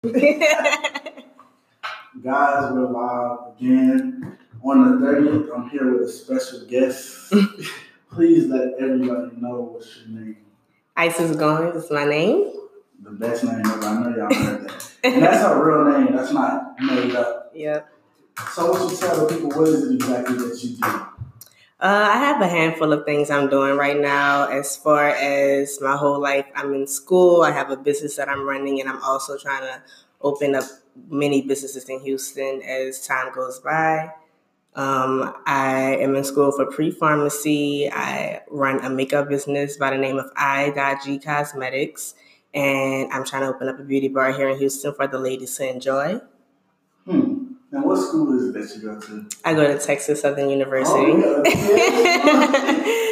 Guys, we're live again. On the 30th, I'm here with a special guest. Please let everybody know what's your name. Isis Goins is my name. The best name ever. I know y'all heard that. And that's her real name. That's not made up. Yep. So, what you tell the people, what is it exactly that you do? Uh, I have a handful of things I'm doing right now. As far as my whole life, I'm in school. I have a business that I'm running, and I'm also trying to open up many businesses in Houston as time goes by. Um, I am in school for pre pharmacy. I run a makeup business by the name of I.G Cosmetics, and I'm trying to open up a beauty bar here in Houston for the ladies to enjoy. What school is it that you go to? I go to Texas Southern University. Oh, yeah.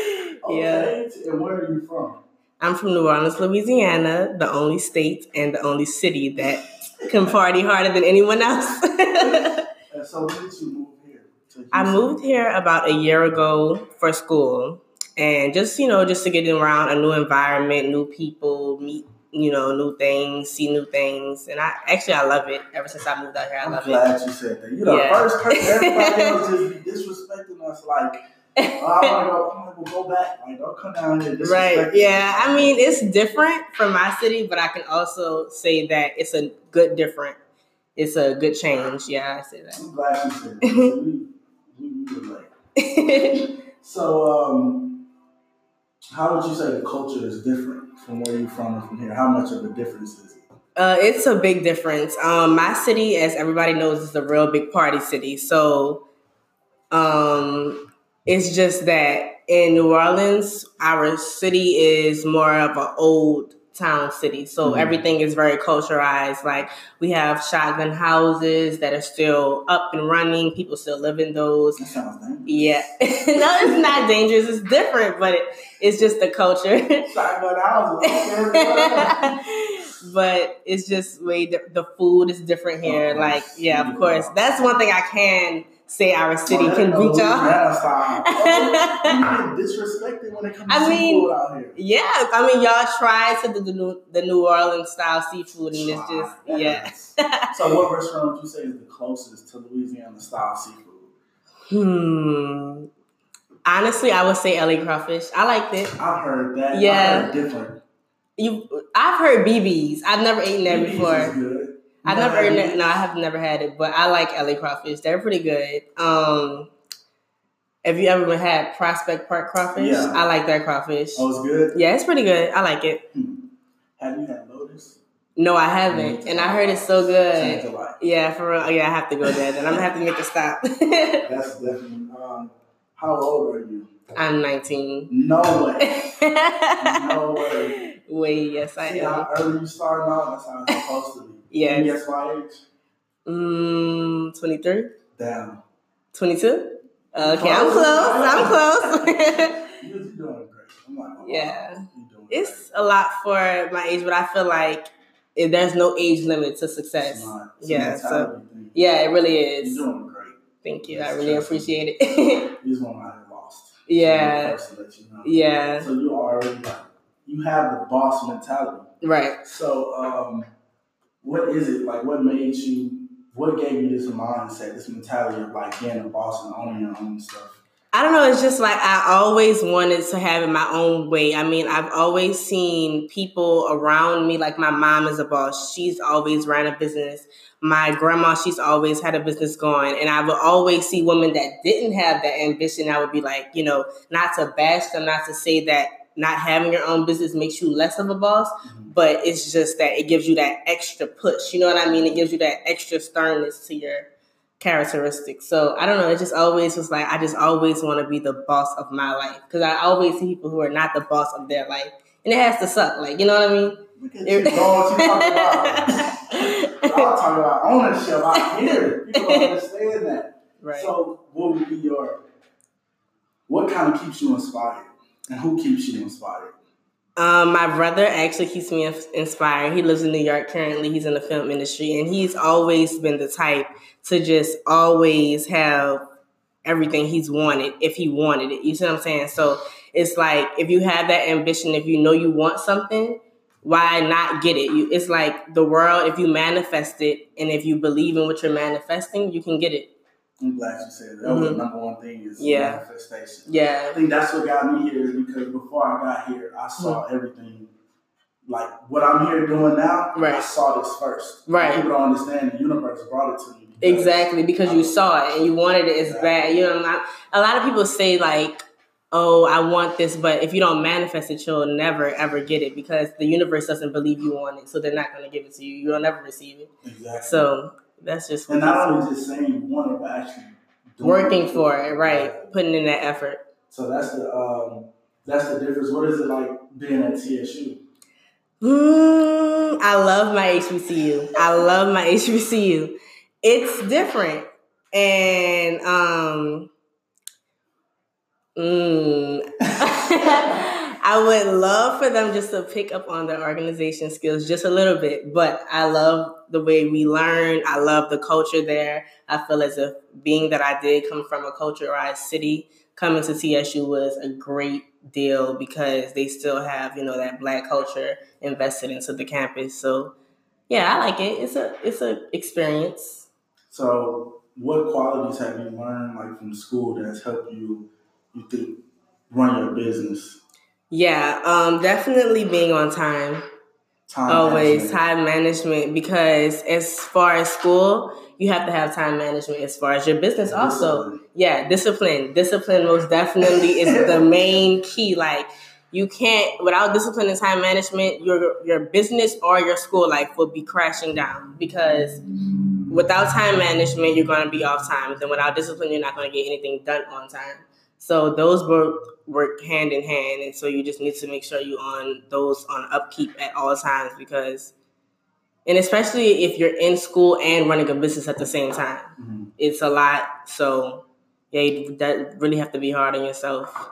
Yeah. And where are you from? I'm from New Orleans, Louisiana, the only state and the only city that can party harder than anyone else. So, when did you move here? I moved here about a year ago for school and just, you know, just to get around a new environment, new people, meet, you know, new things, see new things. And I actually, I love it. Ever since I moved out here, I I'm love it. glad you said that. You're the Yeah. first person. Everybody else just be disrespecting us. Like, oh, I want to go. I'm gonna go back. Like, don't come down here. Right. Yeah. I mean, it's different from my city, but I can also say that it's a good different. It's a good change. Yeah, I say that. I'm glad you said that. So we, we, we. So, um, how would you say the culture is different from where you're from and from here? How much of a difference is it? Uh, it's a big difference. Um, my city, as everybody knows, is a real big party city. So um, it's just that in New Orleans, our city is more of an old town city. So Mhm. everything is very culturalized. Like we have shotgun houses that are still up and running. People still live in those. That sounds dangerous. Yeah. no, it's not dangerous. It's different, but it, it's just the culture. Shotgun houses. but it's just way di- the food is different here. Of like, yeah, of course. That's one thing I can say our city Oh, can reach out. Louisiana style. Oh, disrespected when it comes to I mean, seafood out here. Yeah, I mean, y'all try to do the New, the New Orleans style seafood, and it's just Try. yeah. So, what restaurant would you say is the closest to Louisiana style seafood? Hmm. Honestly, I would say LA crawfish. I liked it. I've heard that. Yeah. Heard different. You, I've heard BBs. I've never eaten that BB's before. I've never had eaten it. No, I have never had it, but I like LA crawfish. They're pretty good. Um, have you ever had Prospect Park crawfish? Yeah. I like their crawfish. Oh, it's good. Yeah, it's pretty good. I like it. Have you had Lotus? No, I haven't, and I heard it's so good. Yeah, for real. Yeah, I have to go there. Then I'm gonna have to make a stop. That's definitely. Um, how old are you? I'm 19. No way. No way. Wait, yes, I See am. how early you starting out? That's how it's supposed to be. Yes. Can you guess my age? Mm, 23, Damn. 22. Okay, I'm close. I'm close. Doing great. I'm not gonna. Yeah. You're doing it's a lot for my age, but I feel like it, there's no age limit to success. It's not- it's Yeah, so yeah, it really is. You're doing great. Thank you. I really appreciate it. You just want to have lost. Yeah. Let you know. yeah, So you already like you have the boss mentality. right. So um, what is it like? What made you? What gave you this mindset, this mentality of like being a boss and owning your own stuff? I don't know. It's just like I always wanted to have it my own way. I mean, I've always seen people around me, like my mom is a boss. She's always ran a business. My grandma, she's always had a business going. And I would always see women that didn't have that ambition. I would be like, you know, not to bash them, not to say that not having your own business makes you less of a boss, mm-hmm. but it's just that it gives you that extra push. You know what I mean? It gives you that extra sternness to your characteristics. So I don't know. It just always was like I just always want to be the boss of my life because I always see people who are not the boss of their life, and it has to suck. Like you know what I mean? At you, know what you talking about. Ownership. I hear it. People don't understand that. right. So what would be your? What kind of keeps you inspired, and who keeps you inspired? Um, my brother actually keeps me inspired. He lives in New York currently. He's in the film industry, and he's always been the type to just always have everything he's wanted if he wanted it. You see what I'm saying? So it's like if you have that ambition, if you know you want something, why not get it? You, it's like the world. If you manifest it, and if you believe in what you're manifesting, you can get it. I'm glad you said that. That mm-hmm. was the number one thing is yeah. manifestation. Yeah. I think that's what got me here is because before I got here, I saw mm-hmm. everything like what I'm here doing now. Right. I saw this first. Right. People don't understand the universe brought it to me. Because exactly, because you saw it and you wanted it as exactly. bad. You know, not, a lot of people say like, "Oh, I want this," but if you don't manifest it, you'll never ever get it because the universe doesn't believe you want it, so they're not going to give it to you. You'll never receive it. Exactly. So that's just and not only just saying you want it, but actually working it for it, right? Putting in that effort. So that's the um, that's the difference. What is it like being at TSU? Mm, I love my HBCU. I love my HBCU. It's different, and um, mm, I would love for them just to pick up on their organization skills just a little bit. But I love the way we learn. I love the culture there. I feel as if being that I did come from a culturized city, coming to TSU was a great deal because they still have you know that black culture invested into the campus. So yeah, I like it. It's a it's a experience. So what qualities have you learned like from school that's helped you you think run your business? Yeah, um, definitely being on time. Time Always management. time management because as far as school, you have to have time management as far as your business also. Yeah discipline. Discipline most definitely is the main key. Like you can't without discipline and time management your your business or your school life will be crashing down because without time management you're going to be off time. And then without discipline you're not going to get anything done on time so those work work hand in hand and so you just need to make sure you on those on upkeep at all times because and especially if you're in school and running a business at the same time, mm-hmm. it's a lot. So yeah, you, that really have to be hard on yourself.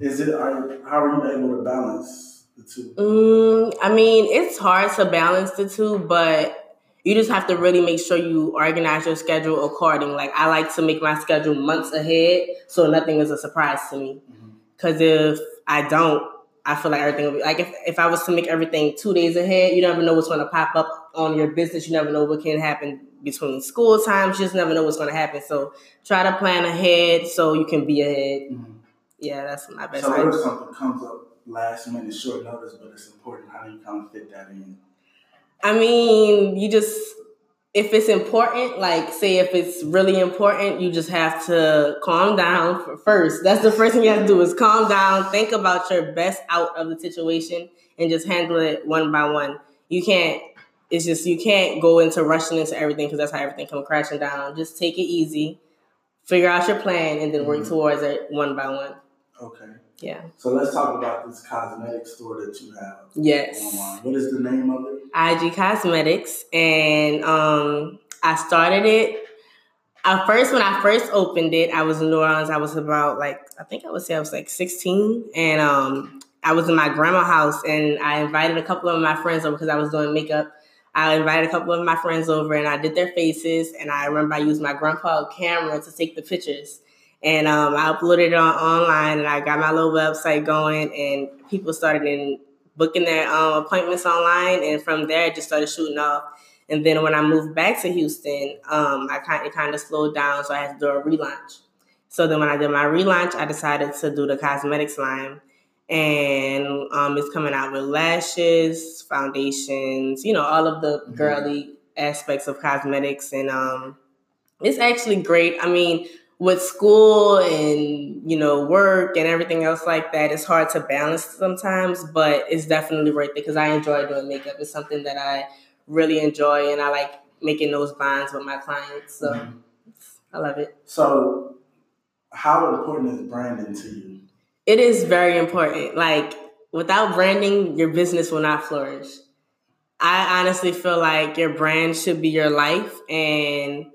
Is it? Are, how are you able to balance the two? Mm, I mean, it's hard to balance the two, but you just have to really make sure you organize your schedule according. Like I like to make my schedule months ahead, so nothing is a surprise to me. Because mm-hmm. if I don't, I feel like everything will be like if, if I was to make everything two days ahead, you never know what's going to pop up on your business. You never know what can happen between school times. You just never know what's going to happen. So try to plan ahead so you can be ahead. Mm-hmm. Yeah, that's my best. So if something comes up last minute, short notice, but it's important? How do you kind of fit that in? I mean, you just if it's important, like say if it's really important, you just have to calm down first. That's the first thing you have to do is calm down, think about your best out of the situation and just handle it one by one. You can't it's just you can't go into rushing into everything because that's how everything come crashing down. Just take it easy, figure out your plan and then work mm-hmm. towards it one by one. Okay. Yeah. So let's talk about this cosmetic store that you have. Yes. Online. What is the name of it? IG Cosmetics, and um, I started it. At first, when I first opened it, I was in New Orleans. I was about like I think I would say I was like 16, and um, I was in my grandma's house, and I invited a couple of my friends over because I was doing makeup. I invited a couple of my friends over, and I did their faces. And I remember I used my grandpa camera to take the pictures and um, I uploaded it on online, and I got my little website going, and people started in booking their um, appointments online, and from there, it just started shooting off. And then when I moved back to Houston, um, I kind it kind of slowed down, so I had to do a relaunch. So then when I did my relaunch, I decided to do the cosmetics line, and um, it's coming out with lashes, foundations, you know, all of the mm-hmm. girly aspects of cosmetics, and um, it's actually great. I mean, with school and you know work and everything else like that it's hard to balance sometimes but it's definitely worth it because i enjoy doing makeup. It's something that i really enjoy and i like making those bonds with my clients so mm-hmm. i love it. So how important is branding to you? It is very important. Like without branding your business will not flourish. I honestly feel like your brand should be your life and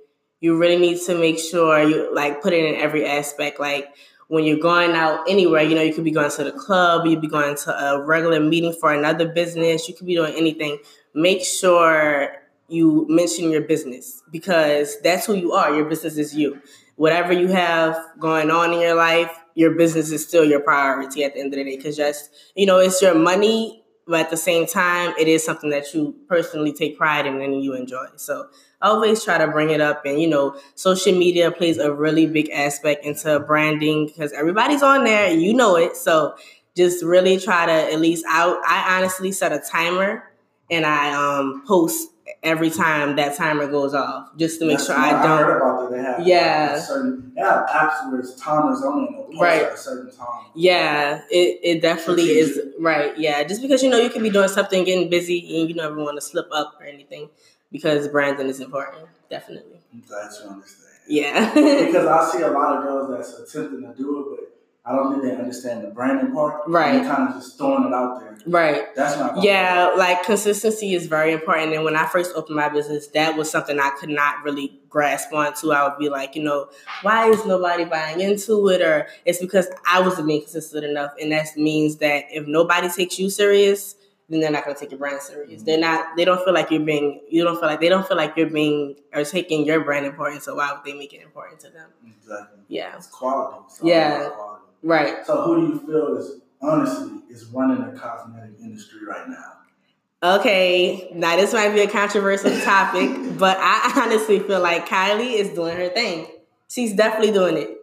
you really need to make sure you like put it in every aspect. Like when you're going out anywhere, you know, you could be going to the club, you'd be going to a regular meeting for another business, you could be doing anything. Make sure you mention your business because that's who you are. Your business is you. Whatever you have going on in your life, your business is still your priority at the end of the day because just, you know, it's your money but at the same time, it is something that you personally take pride in and you enjoy. So I always try to bring it up. And, you know, social media plays a really big aspect into branding because everybody's on there, you know it. So just really try to at least out. I honestly set a timer and I um, post every time that timer goes off, just to make That's sure I don't. I heard about that. They have uh, yeah, like certain they have apps where it's timers on right at a certain time. Yeah, it it definitely is right. Yeah, just because you know you can be doing something, getting busy, and you never want to slip up or anything, because branding is important. Definitely. I'm glad you understand. Yeah, because I see a lot of girls that's attempting to do it, but I don't think they understand the branding part. Right. They're kind of just throwing it out there. Right. That's not. Yeah, like consistency is very important. And when I first opened my business, that was something I could not really grasp onto. I would be like, you know, why is nobody buying into it? Or it's because I wasn't being consistent enough. And that means that if nobody takes you serious, then they're not going to take your brand serious. Mm-hmm. They're not. They don't feel like you're being. You don't feel like they don't feel like you're being or taking your brand important. So why would they make it important to them? Exactly. Yeah. It's quality. It's yeah. Quality. Right. So who do you feel is honestly is running the cosmetic industry right now? Okay, now this might be a controversial topic, but I honestly feel like Kylie is doing her thing. She's definitely doing it.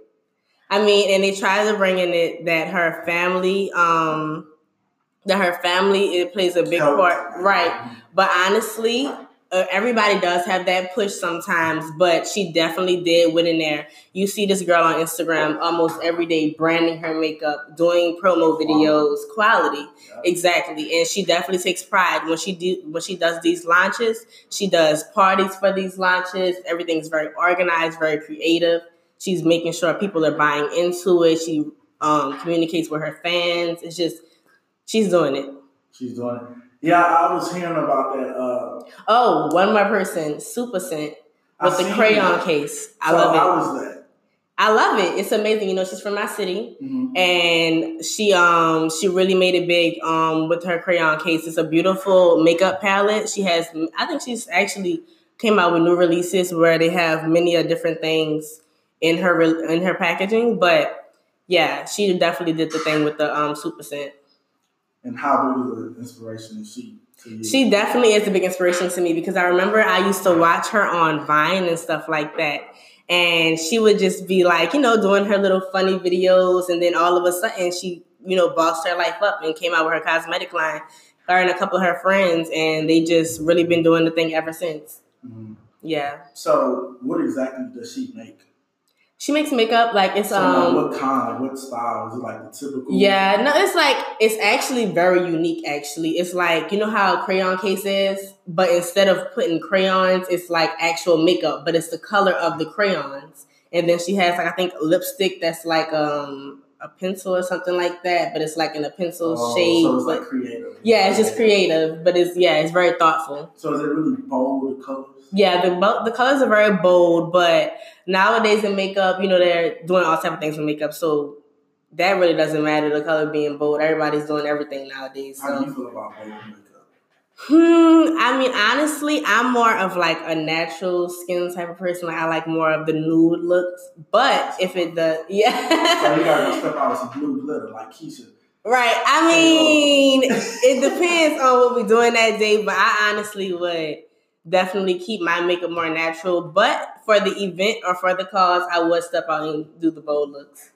I mean, and they try to bring in it that her family, um, that her family it plays a big part, right? But honestly, uh, everybody does have that push sometimes, but she definitely did win in there. You see this girl on Instagram almost every day branding her makeup, doing promo videos, quality. Yeah. Exactly. And she definitely takes pride when she do when she does these launches. She does parties for these launches. Everything's very organized, very creative. She's making sure people are buying into it. She um, communicates with her fans. It's just she's doing it. She's doing it. Yeah, I was hearing about that. Uh, oh, one more person, Supa Cent, with the crayon that. case. I so love it. How was that? I love it. It's amazing. You know, she's from my city, mm-hmm. and she um she really made it big um with her crayon case. It's a beautiful makeup palette. She has, I think she's actually came out with new releases where they have many of different things in her in her packaging. But yeah, she definitely did the thing with the um Supa Cent. And how big of an inspiration is she? She definitely is a big inspiration to me because I remember I used to watch her on Vine and stuff like that. And she would just be like, you know, doing her little funny videos. And then all of a sudden, she, you know, bossed her life up and came out with her cosmetic line, her and a couple of her friends. And they just really been doing the thing ever since. Mm-hmm. Yeah. So, what exactly does she make? She makes makeup like it's so um what kind, what style? Is it like the typical? Yeah, no, it's like it's actually very unique. Actually, it's like you know how crayon case is, but instead of putting crayons, it's like actual makeup, but it's the color of the crayons. And then she has like I think lipstick that's like um a pencil or something like that, but it's like in a pencil oh, shade. So it's but, like creative. Yeah, it's just creative, but it's yeah, it's very thoughtful. So is it really bold colors? Yeah, the the colors are very bold, but nowadays in makeup, you know, they're doing all type of things with makeup, so that really doesn't matter. The color being bold, everybody's doing everything nowadays. So. How do you feel about bold makeup? Hmm. I mean, honestly, I'm more of like a natural skin type of person. Like I like more of the nude looks. But if it does, yeah. so you gotta step out with some blue glitter, like Keisha. Right. I mean, it depends on what we're doing that day. But I honestly would definitely keep my makeup more natural. But for the event or for the cause, I would step out and do the bold looks.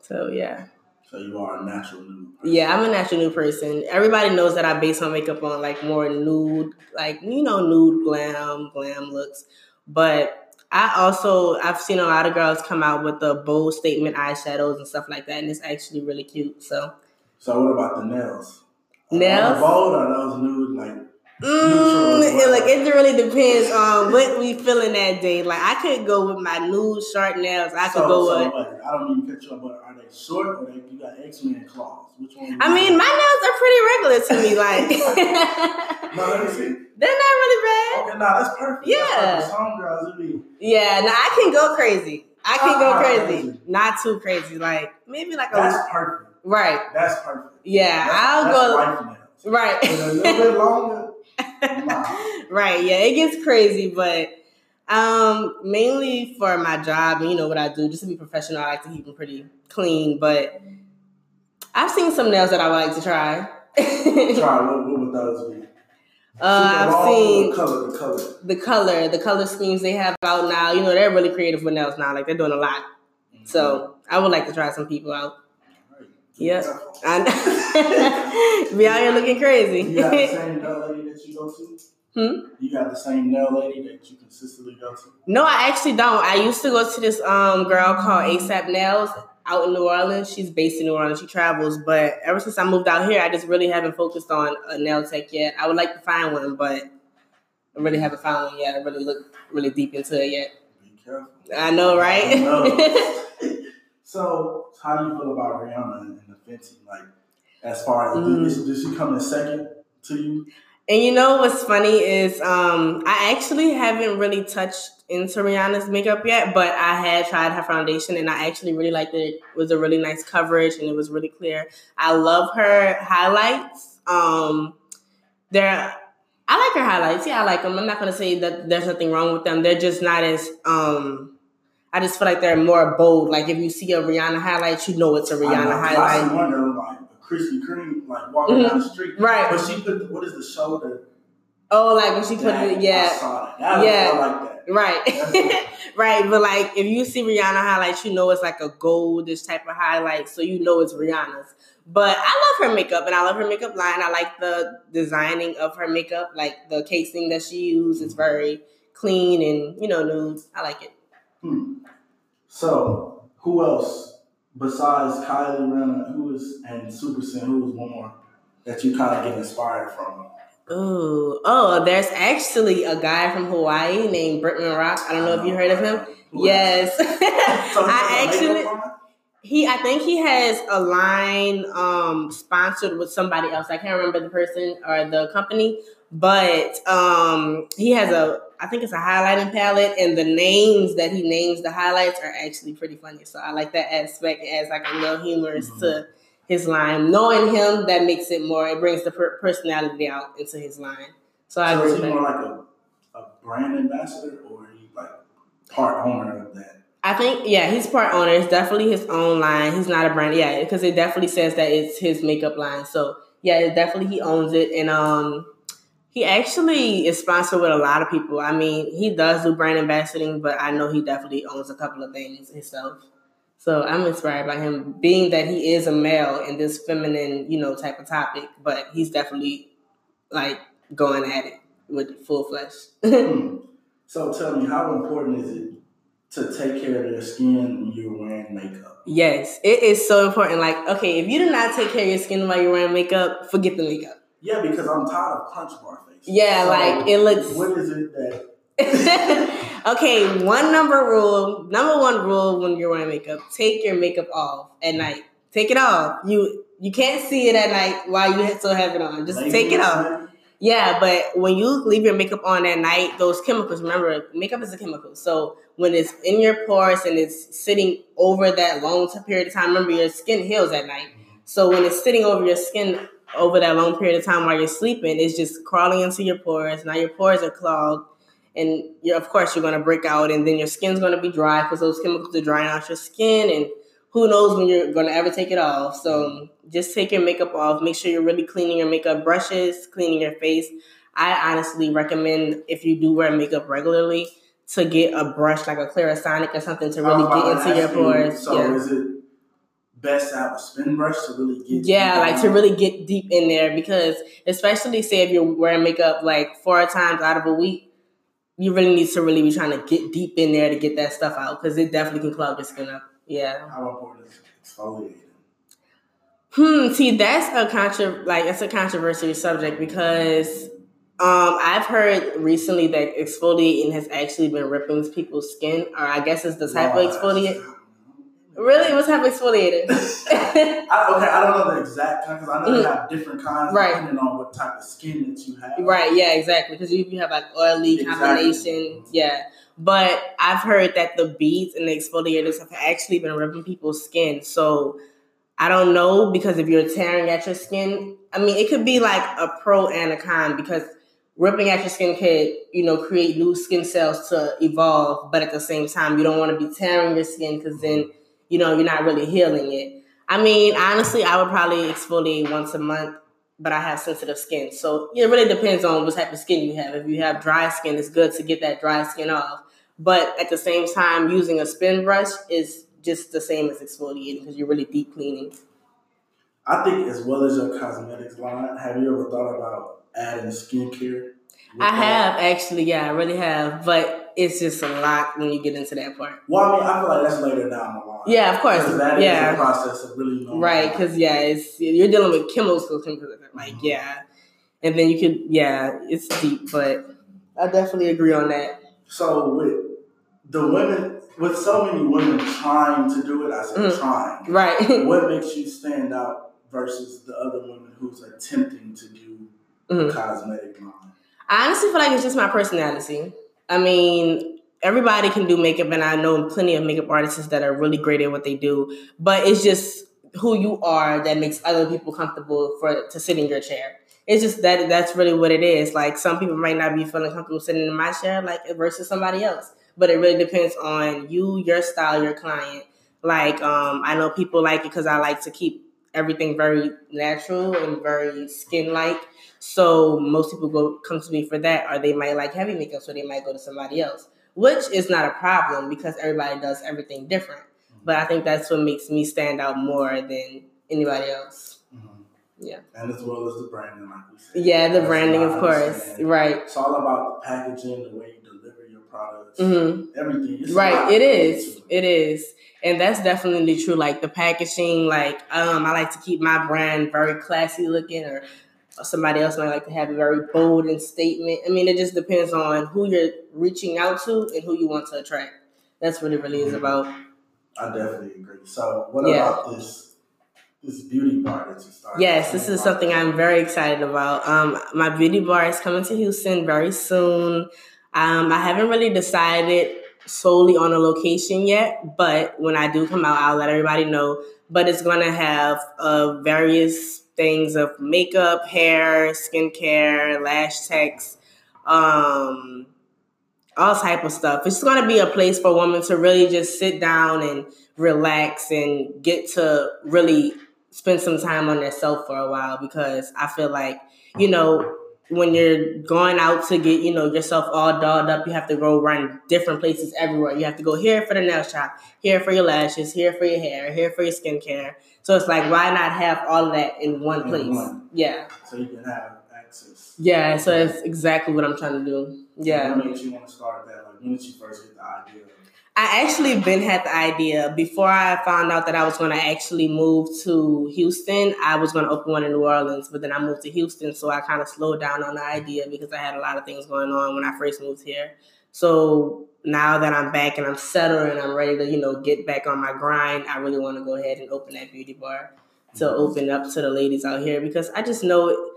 So yeah. So you are a natural nude. Person. Yeah, I'm a natural nude person. Everybody knows that I base my makeup on like more nude, like you know, nude glam, glam looks. But I also I've seen a lot of girls come out with the bold statement eyeshadows and stuff like that, and it's actually really cute. So. So what about the nails? Nails. Are bold or those nude like Mm, like it really depends on what we feeling that day. Like I could go with my new short nails. I could so, go so with. What? I don't mean picture, but are they short or they, you got X Men claws? Which one? I mean, my nails are pretty regular to me. Like, no, let me see. They're not really bad. Okay, nah, that's perfect. Yeah, that's perfect. some girls it be. Yeah, now I can go crazy. I can go crazy. crazy. Not too crazy. Like maybe like that's a. perfect. Right. That's perfect. Yeah, that's, I'll that's go. Right. a little bit longer. right. Yeah, it gets crazy, but um, mainly for my job and you know what I do, just to be professional, I like to keep them pretty clean. But I've seen some nails that I would like to try. Try what, what would those be? Uh, I've seen the color, the color, the color, the color schemes they have out now. You know, they're really creative with nails now. Like they're doing a lot. Mm-hmm. So I would like to try some people out. Yep. I Be out here looking crazy. You got the same nail lady that you go to? Hmm? You got the same nail lady that you consistently go to? No, I actually don't. I used to go to this um girl called ASAP Nails out in New Orleans. She's based in New Orleans. She travels, but ever since I moved out here, I just really haven't focused on a nail tech yet. I would like to find one, but I really haven't found one yet. I really look really deep into it yet. Be careful. I know, right? I know. so, how do you feel about Rihanna and the Fenty? Like, as far as mm. did, she come in second to you? And you know what's funny is um, I actually haven't really touched into Rihanna's makeup yet, but I had tried her foundation and I actually really liked it. It was a really nice coverage and it was really clear. I love her highlights. Um, they're I like her highlights. Yeah, I like them. I'm not gonna say that there's nothing wrong with them. They're just not as um I just feel like they're more bold. Like if you see a Rihanna highlight, you know it's a Rihanna highlight. Krispy Kreme, like walking mm-hmm. down the street. Right. But she put what is the shoulder? Oh, like when she put it, yeah, I saw that. that yeah, I like that. Right, right. But like, if you see Rihanna highlights, you know it's like a goldish type of highlight, so you know it's Rihanna's. But I love her makeup, and I love her makeup line. I like the designing of her makeup, like the casing that she used is very clean and you know nude. I like it. Hmm. So, who else besides Kylie Jenner, who is and Supa Cent, who is one more that you kind of get inspired from? Ooh, oh, there's actually a guy from Hawaii named Bretman Rock. I don't know if you heard of him. Who yes, so I actually. He, I think he has a line um, sponsored with somebody else. I can't remember the person or the company, but um, he has a I think it's a highlighting palette, and the names that he names the highlights are actually pretty funny. So I like that aspect as like a little humorous mm-hmm. to his line. Knowing him, that makes it more. It brings the per- personality out into his line. So, so I agree. Is he more like a, a brand ambassador, or he like part owner of that? I think yeah, he's part owner. It's definitely his own line. He's not a brand, yeah, because it definitely says that it's his makeup line. So yeah, it definitely he owns it, and um, he actually is sponsored with a lot of people. I mean, he does do brand ambassadoring, but I know he definitely owns a couple of things himself. So I'm inspired by him, being that he is a male in this feminine, you know, type of topic, but he's definitely like going at it with full flesh. hmm. So tell me, how important is it to take care of your skin when you're wearing makeup? Yes, it is so important. Like, okay, if you do not take care of your skin while you're wearing makeup, forget the makeup. Yeah, because I'm tired of crunch bar face. Yeah, so like it looks. What is it that? okay, one number rule. Number one rule when you're wearing makeup: take your makeup off at night. Take it off. You you can't see it at night while you still have it on. Just take it off. Yeah, but when you leave your makeup on at night, those chemicals, remember, makeup is a chemical. So when it's in your pores and it's sitting over that long period of time, remember your skin heals at night. So when it's sitting over your skin over that long period of time while you're sleeping is just crawling into your pores. Now your pores are clogged, and you're of course you're going to break out, and then your skin's going to be dry because those chemicals are drying out your skin, and who knows when you're going to ever take it off. So just take your makeup off. Make sure you're really cleaning your makeup brushes, cleaning your face. I honestly recommend if you do wear makeup regularly to get a brush like a Clarisonic or something to really get into your pores. So yeah. is it best to have a spin brush to really get yeah like to really get deep in there because especially say if you're wearing makeup like four times out of a week you really need to really be trying to get deep in there to get that stuff out because it definitely can clog your skin up. Yeah. How important is exfoliating? Hmm see that's a contra like that's a controversial subject because um, I've heard recently that exfoliating has actually been ripping people's skin, or I guess it's the type of exfoliate. Really, what type of exfoliator? I, okay, I don't know the exact kind because I know mm. they have different kinds right. depending on what type of skin that you have. Right. Yeah. Exactly. Because you, you have like oily exactly. combination. Yeah. But I've heard that the beads and the exfoliators have actually been ripping people's skin. So I don't know because if you're tearing at your skin, I mean, it could be like a pro and a con because ripping at your skin could, you know, create new skin cells to evolve. But at the same time, you don't want to be tearing your skin because then you know, you're not really healing it. I mean, honestly, I would probably exfoliate once a month but I have sensitive skin. So it really depends on what type of skin you have. If you have dry skin, it's good to get that dry skin off. But at the same time, using a spin brush is just the same as exfoliating because you're really deep cleaning. I think as well as your cosmetics line, have you ever thought about adding skincare? I have actually, yeah, I really have, but it's just a lot when you get into that part. Well, I mean, I feel like that's later down the line. Yeah, of course. That yeah, is the process of really knowing. Right, because yeah, it's you're dealing with chemicals, like yeah, and then you could yeah, it's deep, but I definitely agree on that. So with the women, with so many women trying to do it, I say mm. trying. Right. what makes you stand out versus the other women who's attempting to do mm-hmm. cosmetic line? I honestly feel like it's just my personality. I mean, everybody can do makeup, and I know plenty of makeup artists that are really great at what they do. But it's just who you are that makes other people comfortable for to sit in your chair. It's just that that's really what it is. Like some people might not be feeling comfortable sitting in my chair, like versus somebody else. But it really depends on you, your style, your client. Like um, I know people like it because I like to keep everything very natural and very skin like. So most people go come to me for that, or they might like heavy makeup, so they might go to somebody else which is not a problem because everybody does everything different. Mm-hmm. But I think that's what makes me stand out more than anybody else. Mm-hmm. Yeah. And as well as the branding, like we said. Yeah, the branding, of course. Right. It's all about the packaging, the way you deliver your products, mm-hmm. everything. It's right. It is. It is. And that's definitely true. Like the packaging, like um, I like to keep my brand very classy looking or somebody else might like to have a very bold and statement. I mean, it just depends on who you're reaching out to and who you want to attract. That's what it really is about. I definitely agree. So, what yeah. about this this beauty bar that you started? Yes, this is something I'm very excited about. Um, my beauty bar is coming to Houston very soon. Um, I haven't really decided solely on a location yet, but when I do come out, I'll let everybody know. But it's to have uh, various things of makeup, hair, skincare, lash techs, um, all type of stuff. It's to be a place for women to really just sit down and relax and get to really spend some time on themselves for a while because I feel like, you know, when you're going out to get, you know, yourself all dolled up, you have to go run different places everywhere. You have to go here for the nail shop, here for your lashes, here for your hair, here for your skincare. So it's like, why not have all of that in one in place? One. Yeah. So you can have access. Yeah. So that's exactly what I'm trying to do. Yeah. What makes you want to start that? Like, when did you first get the idea? I actually been had the idea before I found out that I was going to actually move to Houston. I was going to open one in New Orleans, but then I moved to Houston, so I kind of slowed down on the idea because I had a lot of things going on when I first moved here. So now that I'm back and I'm settled and I'm ready to, you know, get back on my grind, I really want to go ahead and open that beauty bar to mm-hmm. open up to the ladies out here because I just know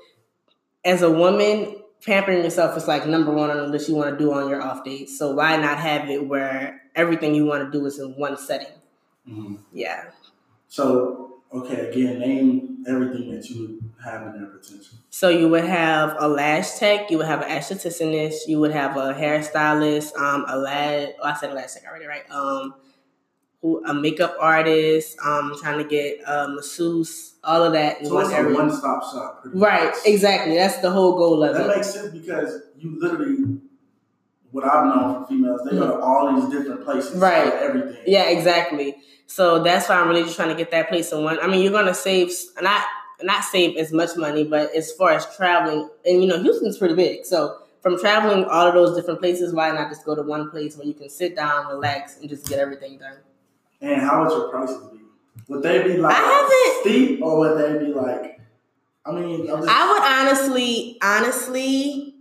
as a woman, pampering yourself is like number one on the list you want to do on your off days. So why not have it where everything you want to do is in one setting? Mm-hmm. Yeah. So okay, again, name everything that you have in their potential. So you would have a lash tech, you would have an estheticianist, you would have a hairstylist, um, a lash. Oh, I said lash tech already, right? Um, who a makeup artist, um, trying to get a masseuse all of that so one it's a one stop shop. Right, much. exactly. That's the whole goal of that it. That makes sense because you literally, what I've known from females, they go to all these different places. Right. everything. Yeah, exactly. So that's why I'm really just trying to get that place in one. I mean, you're gonna save not not save as much money, but as far as traveling, and you know, Houston's pretty big, so. From traveling all of those different places, why not just go to one place where you can sit down, relax, and just get everything done? And how would your prices be? Would they be like steep or would they be like? I mean, just... I would honestly, honestly,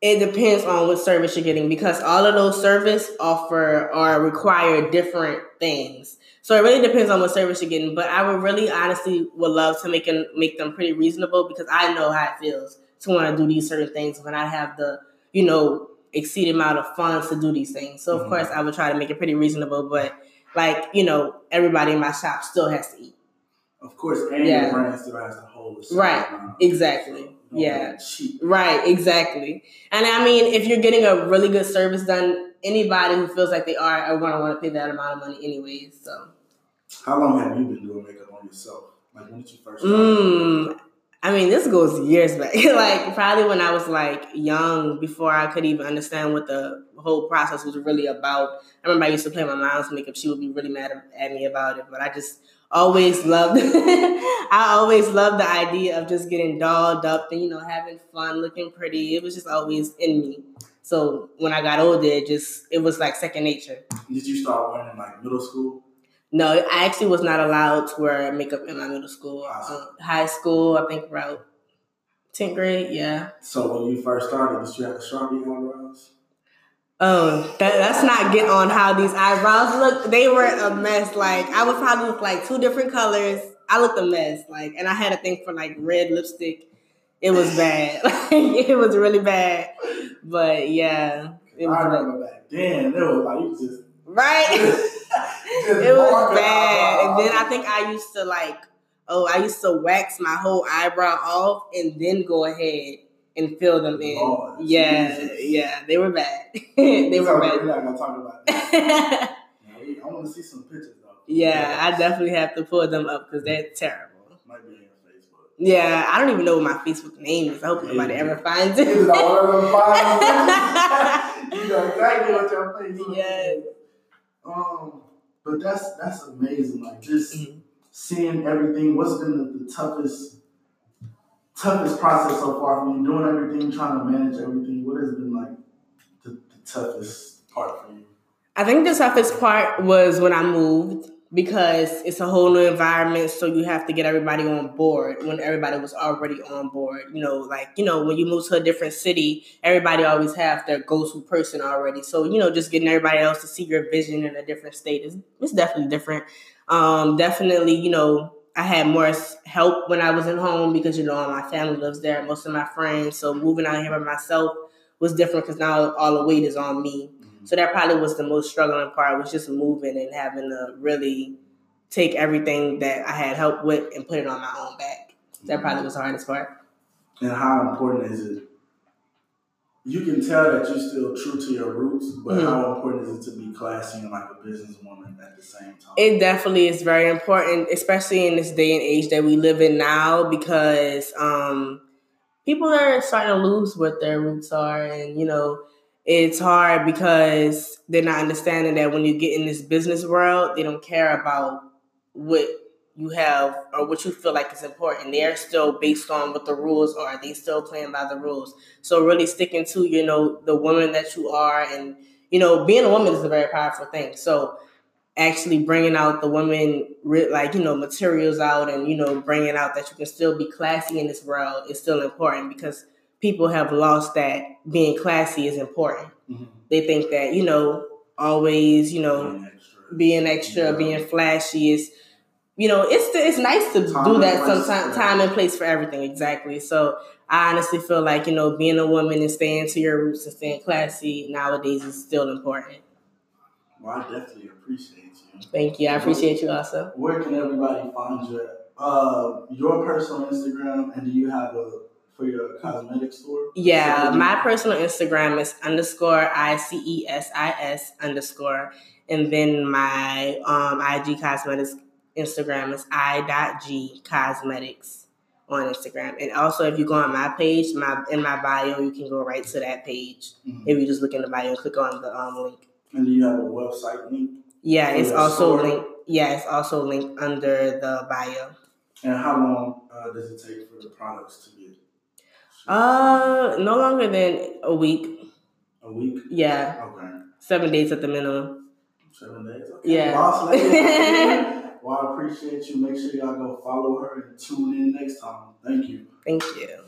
it depends on what service you're getting because all of those service offer or require different things. So it really depends on what service you're getting. But I would really, honestly, would love to make them make them pretty reasonable because I know how it feels to want to do these certain things when I have the, you know, exceed amount of funds to do these things. So of mm-hmm. course I would try to make it pretty reasonable, but like you know everybody in my shop still has to eat. Of course, and yeah. your brand still has to hold. Right. Exactly. So yeah. Right. Exactly. And I mean, if you're getting a really good service done, anybody who feels like they are are going to want to pay that amount of money anyways. So. How long have you been doing makeup on yourself? Like when did you first? Mm, I mean, this goes years back. like probably when I was like young, before I could even understand what the whole process was really about. I remember I used to play my mom's makeup. She would be really mad at me about it, but I just always loved. I always loved the idea of just getting dolled up and you know having fun, looking pretty. It was just always in me. So when I got older, it just it was like second nature. Did you start wearing like middle school? No, I actually was not allowed to wear makeup in my middle school. Um, high school, I think about tenth grade. Yeah. So when you first started, did you have the Sharpie eyebrows? Oh, that, that's not get on how these eyebrows look. They were a mess. Like I would probably look like two different colors. I looked a mess. Like, and I had a thing for like red lipstick. It was bad. like it was really bad. But yeah, it was. I remember like, back then. It was like you just right. it was bad. And then I think I used to like, oh, I used to wax my whole eyebrow off and then go ahead and fill them in. Oh, yeah, Jesus. yeah, they were bad. they were bad. We're not gonna talk about that. I want to see some pictures though. Yeah, I definitely have to pull them up because they're terrible. Might be on Facebook. Yeah, I don't even know what my Facebook name is. I hope nobody ever finds it. you know exactly what your Facebook. Yes. Um, but that's that's amazing. Like just mm-hmm. seeing everything. What's been the, the, toughest toughest process so far for you? Doing everything, trying to manage everything. What has been like the, the toughest part for you? I think the toughest part was when I moved because it's a whole new environment so you have to get everybody on board when everybody was already on board. You know like you know when you move to a different city everybody always have their go-to person already. So you know just getting everybody else to see your vision in a different state is it's definitely different. Um definitely you know i had more help when i was at home because you know my family lives there most of my friends. So moving out here by myself was different because now all the weight is on me so that probably was the most struggling part was just moving and having to really take everything that I had help with and put it on my own back. That probably was the hardest part. And how important is it? You can tell that you're still true to your roots, but mm-hmm. how important is it to be classy and like a businesswoman at the same time? It definitely is very important, especially in this day and age that we live in now, because um, people are starting to lose what their roots are, and you know, it's hard because they're not understanding that when you get in this business world, they don't care about what you have or what you feel like is important. They're still based on what the rules are. They still playing by the rules. So really sticking to you know the woman that you are, and you know being a woman is a very powerful thing. So actually bringing out the woman like you know materials out and you know bringing out that you can still be classy in this world is still important because people have lost that being classy is important. Mm-hmm. They think that, you know, always, you know, being extra, being, extra, yeah. being flashy is, you know, it's it's nice to time do that sometimes. Time and place for everything, exactly. So I honestly feel like you know, being a woman and staying to your roots and staying classy nowadays is still important. Well, I definitely appreciate you. Thank you. I appreciate you also. Where can everybody find you? uh, your personal Instagram, and do you have a for your cosmetic store? Yeah, my personal Instagram is underscore I C E S I S underscore. And then my um, IG cosmetics Instagram is I dot G cosmetics on Instagram. And also if you go on my page, my in my bio, you can go right to that page. Mm-hmm. If you just look in the bio and click on the um, link. And do you have a website link? Yeah, it's also store? linked. Yeah, it's also linked under the bio. And how long uh, does it take for the products to get uh, no longer than a week. A week? Yeah. Okay. Seven days at the minimum. Seven days. Okay. Yeah. well, I appreciate you. Make sure y'all go follow her and tune in next time. Thank you. Thank you.